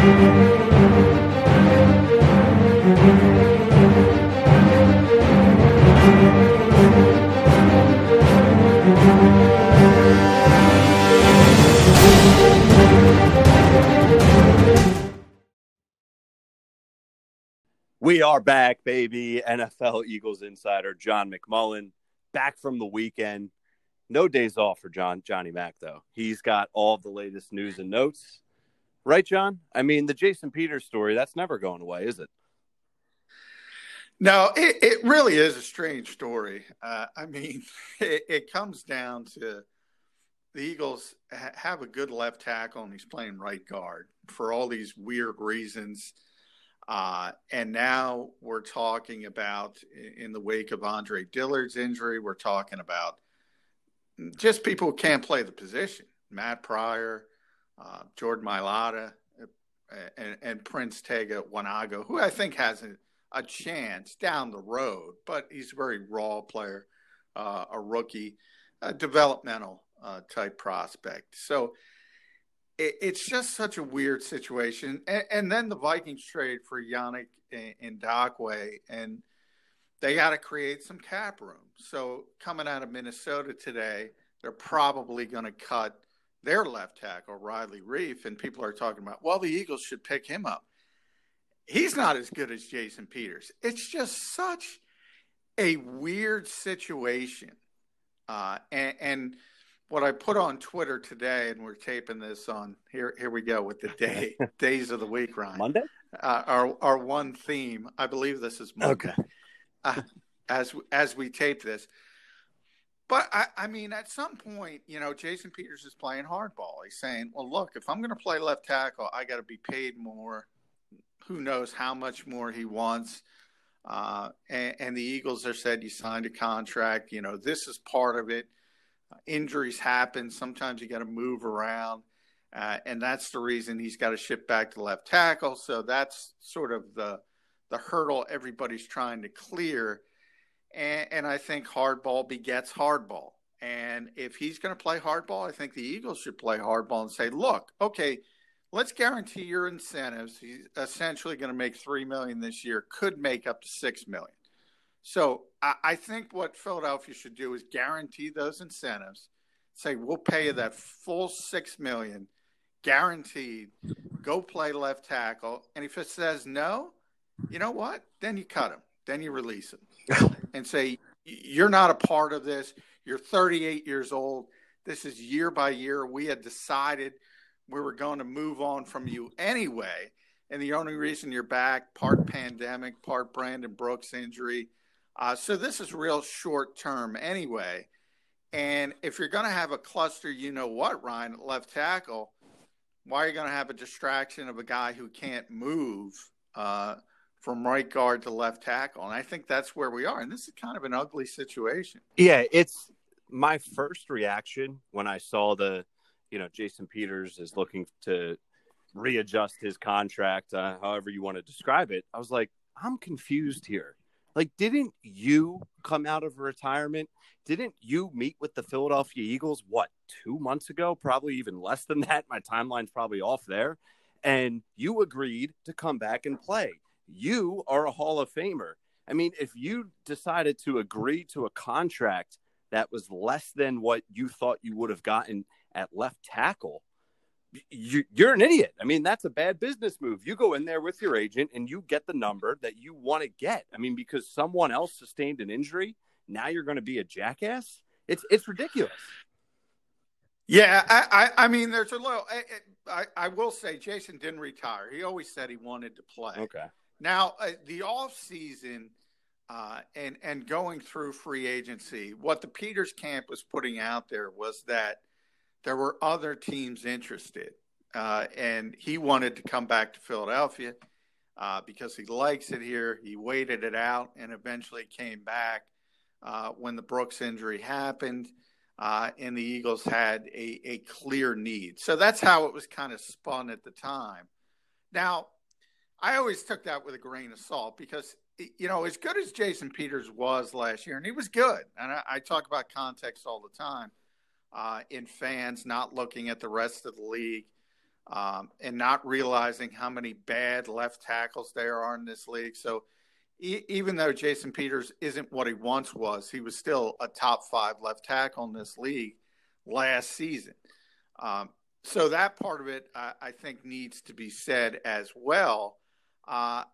We are back, baby. NFL Eagles insider John McMullen back from the weekend. No days off for John Johnny Mack though. He's got all the latest news and notes. Right, John? I mean, the Jason Peters story, that's never going away, is it? No, it, it really is a strange story. Uh, I mean, it, it, comes down to the Eagles ha- have a good left tackle and he's playing right guard for all these weird reasons uh, and now we're talking about, in the wake of Andre Dillard's injury, we're talking about just people who can't play the position. Matt Pryor, uh, Jordan Mailata, uh, and, and, Prince Tega Wanogho, who I think has a, a, chance down the road, but he's a very raw player, uh, a rookie, a developmental uh, type prospect. So it, it's just such a weird situation. And, and, then the Vikings trade for Yannick Ngakoue, and they got to create some cap room. So coming out of Minnesota today, they're probably going to cut their left tackle, Riley Reiff, and people are talking about, well, the Eagles should pick him up. He's not as good as Jason Peters. It's just such a weird situation. Uh, and, and – what I put on Twitter today, and we're taping this on here. Here we go with the day days of the week, Ryan. Monday. Uh, our our one theme. I believe this is Monday. Okay. Uh, as as we tape this, but I, I mean, at some point, you know, Jason Peters is playing hardball. He's saying, "Well, look, if I'm going to play left tackle, I got to be paid more. Who knows how much more he wants." Uh, and, and the Eagles are said you signed a contract. You know, this is part of it injuries happen. Sometimes you got to move around. Uh, and that's the reason he's got to ship back to left tackle. So that's sort of the the hurdle everybody's trying to clear. And, and I think hardball begets hardball. And if he's going to play hardball, I think the Eagles should play hardball and say, look, okay, let's guarantee your incentives. He's essentially going to make three million this year, could make up to six million. So I, I think what Philadelphia should do is guarantee those incentives. Say we'll pay you that full six million, guaranteed. Go play left tackle, and if it says no, you know what? Then you cut him. Then you release him, and say you're not a part of this. You're 38 years old. This is year by year. We had decided we were going to move on from you anyway. And the only reason you're back, part pandemic, part Brandon Brooks injury, uh, so this is real short term anyway. And if you're going to have a cluster, you know what, Ryan, left tackle, why are you going to have a distraction of a guy who can't move uh, from right guard to left tackle? And I think that's where we are. And this is kind of an ugly situation. Yeah, it's my first reaction when I saw the, you know, Jason Peters is looking to readjust his contract, uh, however you want to describe it. I was like, I'm confused here. Like, didn't you come out of retirement? Didn't you meet with the Philadelphia Eagles, what, two months ago? Probably even less than that. My timeline's probably off there. And you agreed to come back and play. You are a Hall of Famer. I mean, if you decided to agree to a contract that was less than what you thought you would have gotten at left tackle, you, you're an idiot. I mean, that's a bad business move. You go in there with your agent and you get the number that you want to get. I mean, because someone else sustained an injury, now you're going to be a jackass. It's it's ridiculous. Yeah, I, I, I mean, there's a little. I, I, will say, Jason didn't retire. He always said he wanted to play. Okay. Now, uh, the off season uh, and and going through free agency, what the Peters camp was putting out there was that there were other teams interested. Uh, and he wanted to come back to Philadelphia uh, because he likes it here. He waited it out and eventually came back uh, when the Brooks injury happened. Uh, and the Eagles had a, a clear need. So that's how it was kind of spun at the time. Now, I always took that with a grain of salt because, you know, as good as Jason Peters was last year, and he was good, and I, I talk about context all the time uh, in fans not looking at the rest of the league. um, and not realizing how many bad left tackles there are in this league. So e- even though Jason Peters isn't what he once was, he was still a top five left tackle in this league last season. Um, so that part of it, I, I, think, needs to be said as well. Uh,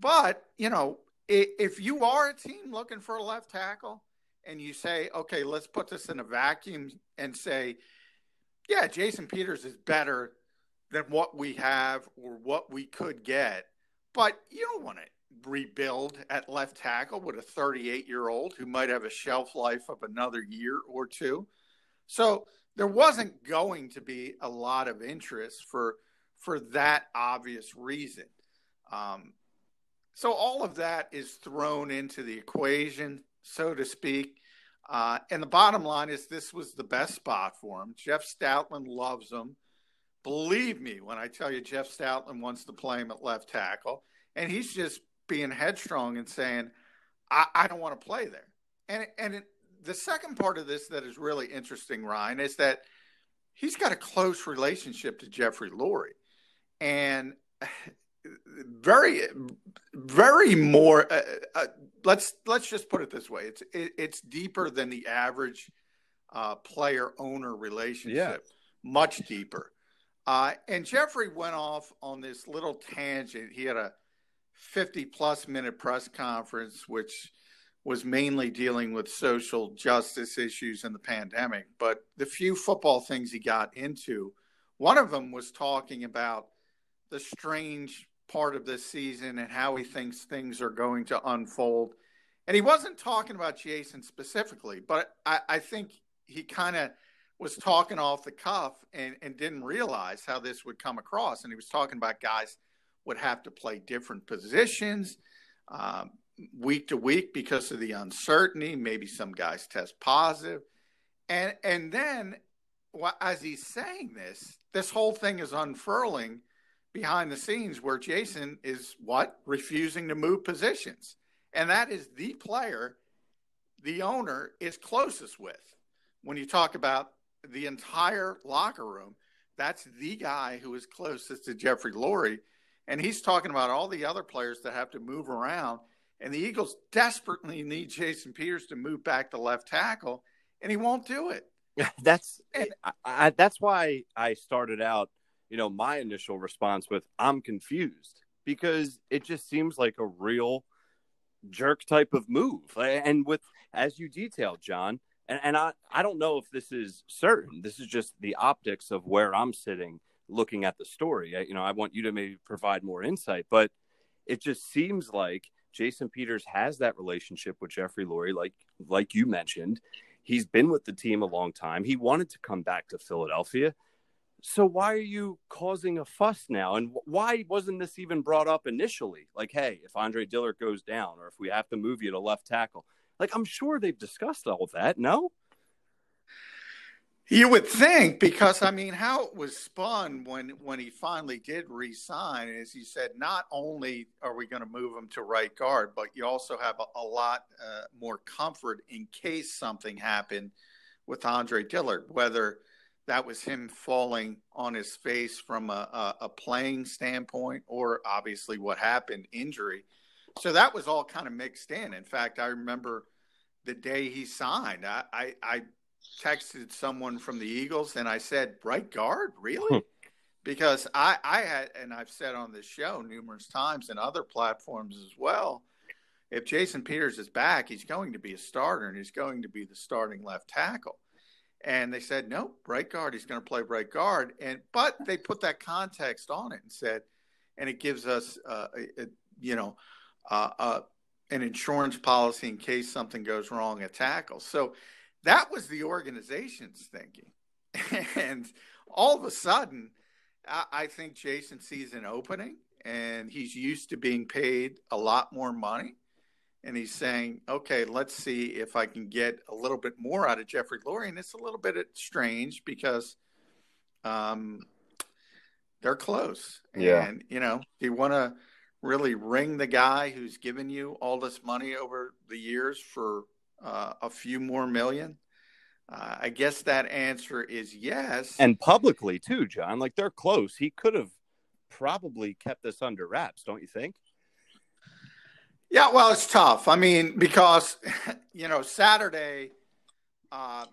but you know, if, if you are a team looking for a left tackle, and you say, okay, let's put this in a vacuum and say, yeah, Jason Peters is better than what we have or what we could get. But you don't want to rebuild at left tackle with a 38 year old who might have a shelf life of another year or two. So there wasn't going to be a lot of interest for for that obvious reason. Um, so all of that is thrown into the equation, so to speak. Uh, and the bottom line is this was the best spot for him. Jeff Stoutland loves him. Believe me when I tell you Jeff Stoutland wants to play him at left tackle. And he's just being headstrong and saying, I, I don't want to play there. And, and it, the second part of this that is really interesting, Ryan, is that he's got a close relationship to Jeffrey Lurie. And very, very more. Uh, uh, let's let's just put it this way: it's it, it's deeper than the average uh, player owner relationship. Yeah. Much deeper. Uh, and Jeffrey went off on this little tangent. He had a 50 plus minute press conference, which was mainly dealing with social justice issues and the pandemic. But the few football things he got into, one of them was talking about the strange part of this season and how he thinks things are going to unfold. And he wasn't talking about Jason specifically, but I, I think he kind of was talking off the cuff and, and didn't realize how this would come across. And he was talking about guys would have to play different positions um, week to week because of the uncertainty. Maybe some guys test positive. And, and then well, as he's saying this, this whole thing is unfurling behind the scenes where Jason is what? Refusing to move positions. And that is the player the owner is closest with. When you talk about the entire locker room, that's the guy who is closest to Jeffrey Lurie. And he's talking about all the other players that have to move around. And the Eagles desperately need Jason Peters to move back to left tackle, and he won't do it. That's and, I, I, that's why I started out – you know, my initial response with I'm confused because it just seems like a real jerk type of move. And with as you detailed, John, and, and I, I don't know if this is certain. This is just the optics of where I'm sitting looking at the story. I, you know, I want you to maybe provide more insight, but it just seems like Jason Peters has that relationship with Jeffrey Lurie, like like you mentioned. He's been with the team a long time. He wanted to come back to Philadelphia so why are you causing a fuss now? And why wasn't this even brought up initially? Like, hey, if Andre Dillard goes down, or if we have to move you to left tackle, like I'm sure they've discussed all that. No. You would think because I mean, how it was spun when when he finally did resign is he said not only are we going to move him to right guard, but you also have a, a lot uh, more comfort in case something happened with Andre Dillard, whether that was him falling on his face from a, a, a, playing standpoint or obviously what happened injury. So that was all kind of mixed in. In fact i remember the day he signed i i, I texted someone from the eagles and i said right guard? Really? Hmm. because i i had and i've said on this show numerous times and other platforms as well if jason peters is back he's going to be a starter and he's going to be the starting left tackle and they said, no, right guard. He's going to play right guard. And but they put that context on it and said, and it gives us, uh, a, a, you know, uh, uh, an insurance policy in case something goes wrong at tackle. So that was the organization's thinking. and all of a sudden, I, I think Jason sees an opening, and he's used to being paid a lot more money and he's saying, okay, let's see if I can get a little bit more out of Jeffrey Lurie. And it's a little bit strange because um, they're close. Yeah. And, you know, do you want to really wring the guy who's given you all this money over the years for uh, a few more million? Uh, I guess that answer is yes. And publicly too, John. Like they're close. He could have probably kept this under wraps, don't you think? Yeah, well, it's tough. I mean, because you know, Saturday uh,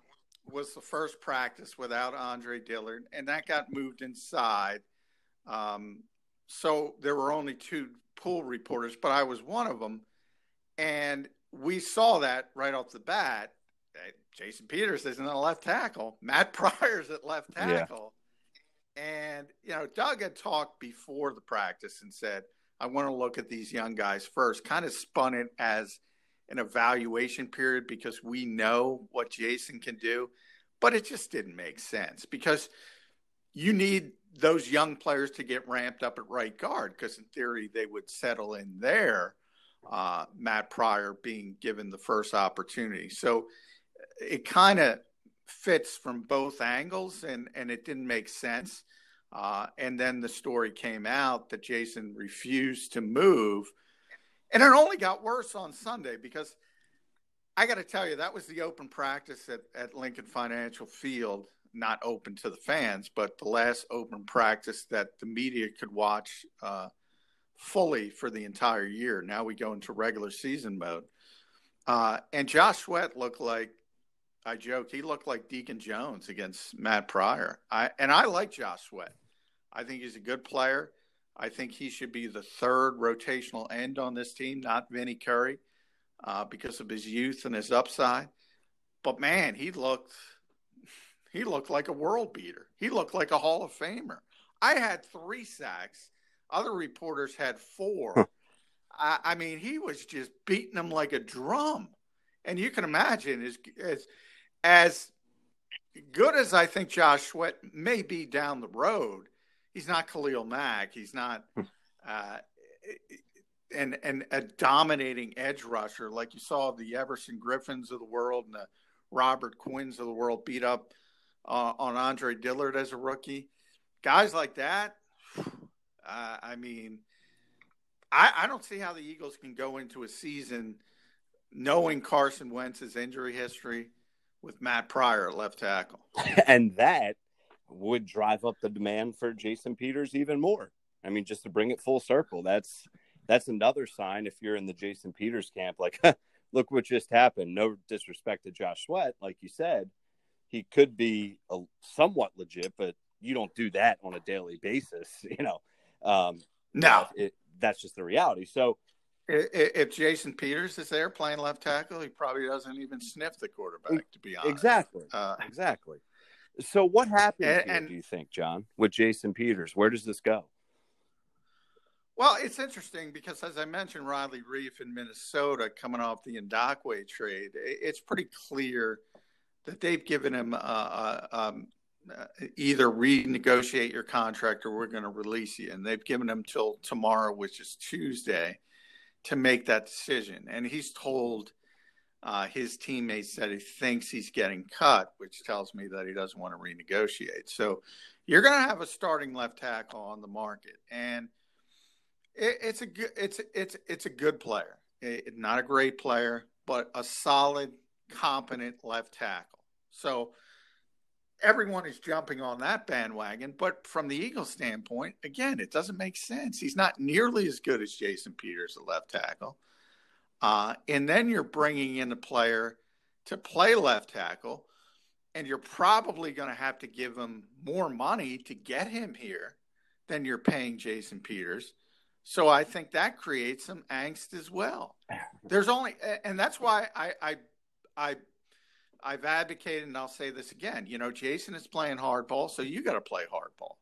was the first practice without Andre Dillard, and that got moved inside. Um, so there were only two pool reporters, but I was one of them, and we saw that right off the bat. Jason Peters isn't a left tackle. Matt Pryor's at left tackle. Yeah. And, you know, Doug had talked before the practice and said, I want to look at these young guys first, kind of spun it as an evaluation period because we know what Jason can do. But it just didn't make sense because you need those young players to get ramped up at right guard because, in theory, they would settle in there. Uh, Matt Pryor being given the first opportunity. So it kind of fits from both angles and, and it didn't make sense. Uh, and then the story came out that Jason refused to move. And it only got worse on Sunday because I got to tell you, that was the open practice at, at Lincoln Financial Field, not open to the fans, but the last open practice that the media could watch uh, fully for the entire year. Now we go into regular season mode. Uh, and Josh Sweat looked like I joked he looked like Deacon Jones against Matt Pryor. I and I like Josh Sweat. I think he's a good player. I think he should be the third rotational end on this team, not Vinny Curry, uh, because of his youth and his upside. But man, he looked he looked like a world beater. He looked like a Hall of Famer. I had three sacks. Other reporters had four. I, I mean, he was just beating them like a drum. And you can imagine as as as good as I think Josh Sweat may be down the road, he's not Khalil Mack. He's not hmm. uh, and and a dominating edge rusher like you saw the Everson Griffins of the world and the Robert Quinns of the world beat up uh, on Andre Dillard as a rookie. Guys like that, uh, I mean, I, I don't see how the Eagles can go into a season knowing Carson Wentz's injury history with Matt Pryor at left tackle. and that would drive up the demand for Jason Peters even more. I mean, just to bring it full circle, that's that's another sign if you're in the Jason Peters camp, like, look what just happened. No disrespect to Josh Sweat, like you said, he could be a, somewhat legit, but you don't do that on a daily basis, you know. Um, no, it, that's just the reality. So if Jason Peters is there playing left tackle, he probably doesn't even sniff the quarterback. To be honest, exactly, uh, exactly. So, what happens and, here, and, do you think, John, with Jason Peters? Where does this go? Well, it's interesting because, as I mentioned, Riley Reiff in Minnesota coming off the Ngakoue trade, it's pretty clear that they've given him uh, uh, um, uh, either renegotiate your contract or we're going to release you. And they've given him till tomorrow, which is Tuesday to make that decision. And he's told uh, his teammates that he thinks he's getting cut, which tells me that he doesn't want to renegotiate. So you're going to have a starting left tackle on the market, and it, it's a good it's it's it's a good player. It, not a great player, but a solid, competent left tackle. So everyone is jumping on that bandwagon. But from the Eagles' standpoint, again, it doesn't make sense. He's not nearly as good as Jason Peters, the left tackle. Uh, and then you're bringing in a player to play left tackle, and you're probably going to have to give him more money to get him here than you're paying Jason Peters. So I think that creates some angst as well. There's only, and that's why I, I, I I've advocated, and I'll say this again. You know, Jason is playing hardball, so you got to play hardball.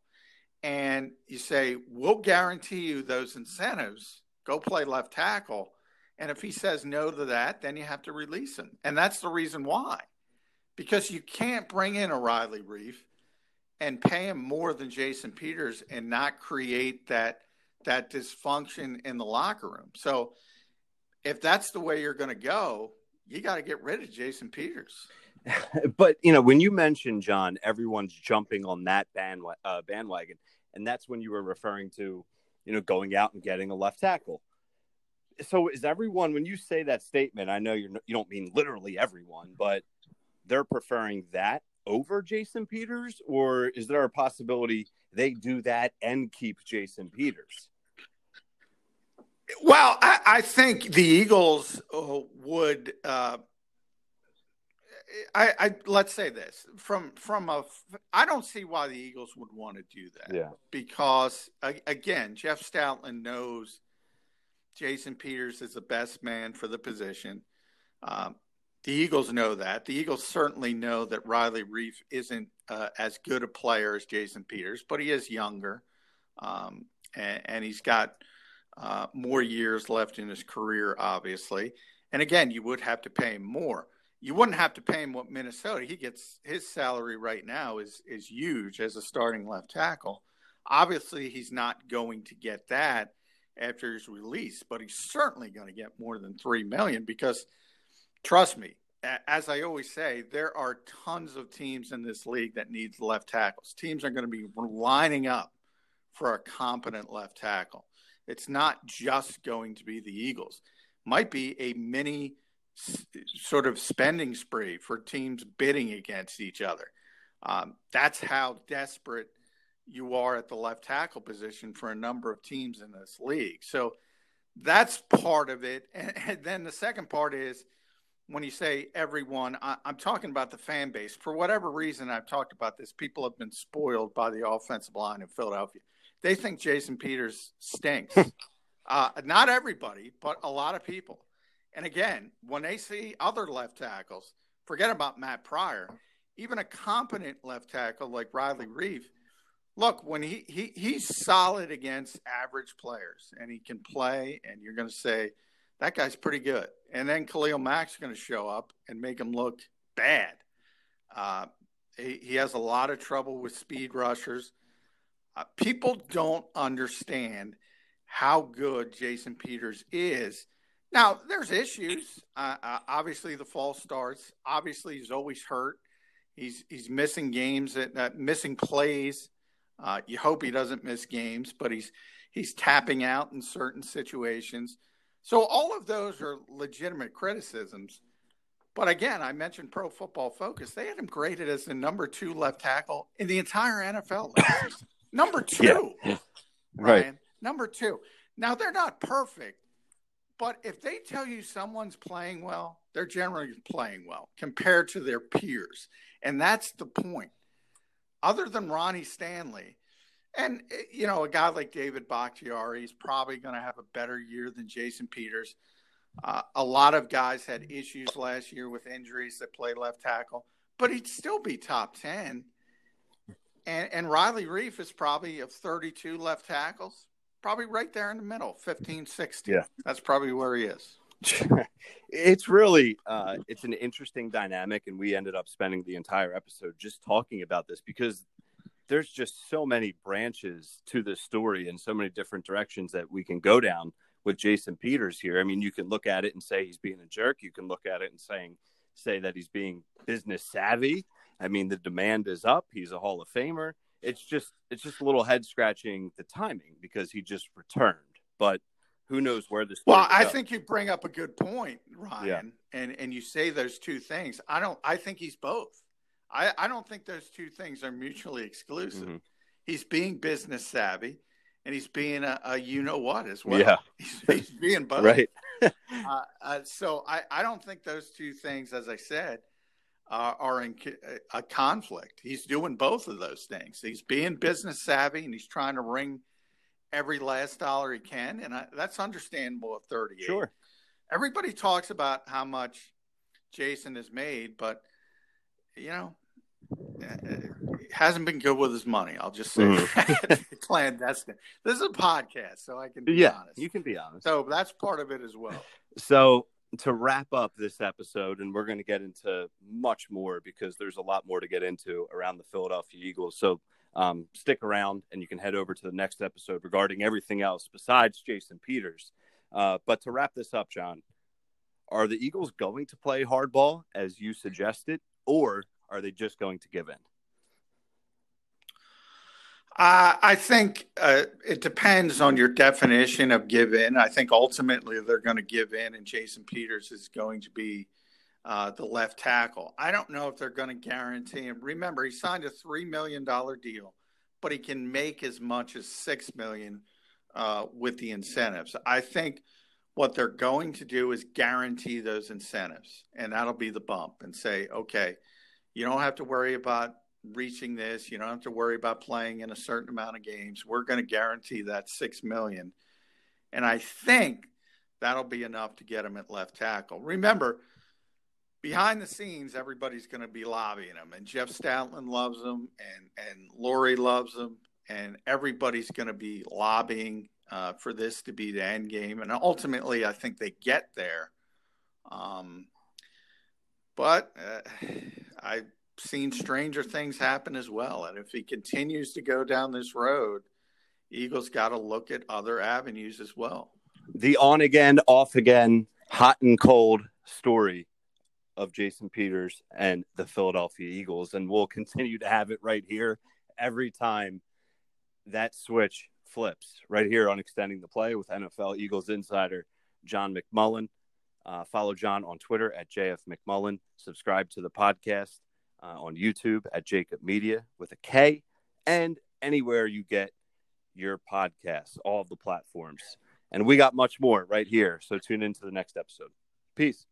And you say, we'll guarantee you those incentives. Go play left tackle. And if he says no to that, then you have to release him. And that's the reason why. Because you can't bring in a Riley Reiff and pay him more than Jason Peters and not create that that dysfunction in the locker room. So if that's the way you're going to go, you got to get rid of Jason Peters. but you know, when you mentioned John, everyone's jumping on that bandwa- uh, bandwagon, and that's when you were referring to, you know, going out and getting a left tackle. So is everyone when you say that statement? I know you're you don't mean literally everyone, but they're preferring that over Jason Peters, or is there a possibility they do that and keep Jason Peters? Well, I, I think the Eagles uh, would. Uh, I, I let's say this from from a. I don't see why the Eagles would want to do that. Yeah. Because again, Jeff Stoutland knows Jason Peters is the best man for the position. Um, the Eagles know that. The Eagles certainly know that Riley Reiff isn't uh, as good a player as Jason Peters, but he is younger, um, and, and, he's got uh, more years left in his career, obviously. And again, you would have to pay him more. You wouldn't have to pay him what Minnesota. He gets his salary right now is is huge as a starting left tackle. Obviously, he's not going to get that after his release, but he's certainly going to get more than three million because trust me, as I always say, there are tons of teams in this league that needs left tackles. Teams are going to be lining up for a competent left tackle. It's not just going to be the Eagles. Might be a mini sort of spending spree for teams bidding against each other. Um, that's how desperate you are at the left tackle position for a number of teams in this league. So that's part of it. And, and then the second part is when you say everyone, I, am talking about the fan base. For whatever reason, I've talked about this. People have been spoiled by the offensive line in Philadelphia. They think Jason Peters stinks. uh, not everybody, but a lot of people. And again, when they see other left tackles, forget about Matt Pryor, even a competent left tackle like Riley Reiff. Look, when he, he he's solid against average players and he can play, and you're going to say – that guy's pretty good. And then Khalil Mack's going to show up and make him look bad. Uh, he, he, has a lot of trouble with speed rushers. Uh, people don't understand how good Jason Peters is. Now, there's issues. Uh, uh obviously, the false starts. Obviously, he's always hurt. He's he's missing games, that, missing plays. Uh, you hope he doesn't miss games, but he's he's tapping out in certain situations. So all of those are legitimate criticisms. But again, I mentioned Pro Football Focus. They had him graded as the number two left tackle in the entire NFL. Number two, yeah. right? Number two. Now they're not perfect, but if they tell you someone's playing well, they're generally playing well compared to their peers, and that's the point. Other than Ronnie Stanley, and, eh, you know, a guy like David Bakhtiari is probably going to have a better year than Jason Peters. Uh, a lot of guys had issues last year with injuries that play left tackle, but he'd still be top 10. And, and Riley Reiff is probably of 32 left tackles, probably right there in the middle, 15, 16. Yeah. That's probably where he is. it's really uh, it's an interesting dynamic and we ended up spending the entire episode just talking about this because there's just so many branches to this story and so many different directions that we can go down with Jason Peters here. I mean, you can look at it and say he's being a jerk. You can look at it and saying say that he's being business savvy. I mean, the demand is up. He's a Hall of Famer. It's just it's just a little head scratching the timing because he just returned. But who knows where this well i think you bring up a good point ryan yeah. and and you say those two things i don't i think he's both I, I don't think those two things are mutually exclusive. Mm-hmm. He's being business savvy and he's being a, a you know what as well. Yeah. He's, he's being both. right. uh, uh, so I, I don't think those two things, as I said, uh, are in a conflict. He's doing both of those things. He's being business savvy and he's trying to wring every last dollar he can. And I, that's understandable at 38. Sure. Everybody talks about how much Jason has made, but – you know, hasn't been good with his money. I'll just say mm. clandestine. This is a podcast, so I can be yeah, honest. You can be honest. So that's part of it as well. So to wrap up this episode, and we're going to get into much more because there's a lot more to get into around the Philadelphia Eagles. So um, stick around, and you can head over to the next episode regarding everything else besides Jason Peters. Uh, but to wrap this up, John, are the Eagles going to play hardball as you suggested, or are they just going to give in? Uh, I think uh, it depends on your definition of give in. I think ultimately they're going to give in, and Jason Peters is going to be uh, the left tackle. I don't know if they're going to guarantee him. Remember, he signed a three million dollar deal, but he can make as much as six million uh, with the incentives. I think what they're going to do is guarantee those incentives, and that'll be the bump, and say, okay, you don't have to worry about reaching this. You don't have to worry about playing in a certain amount of games. We're going to guarantee that six million, and I think that'll be enough to get him at left tackle. Remember, behind the scenes, everybody's going to be lobbying him, and Jeff Stoutland loves him, and and Lurie loves him, and everybody's going to be lobbying uh, for this to be the end game, and ultimately, I think they get there. Um, but uh, I've seen stranger things happen as well, and if he continues to go down this road, Eagles got to look at other avenues as well. The on again, off again, hot and cold story of Jason Peters and the Philadelphia Eagles, and we'll continue to have it right here every time that switch flips right here on extending the play with NFL Eagles insider John McMullen. Uh, follow John on Twitter at JF McMullen. Subscribe to the podcast uh, on YouTube at Jacob Media with a K and anywhere you get your podcasts, all of the platforms. And we got much more right here. So tune into the next episode. Peace.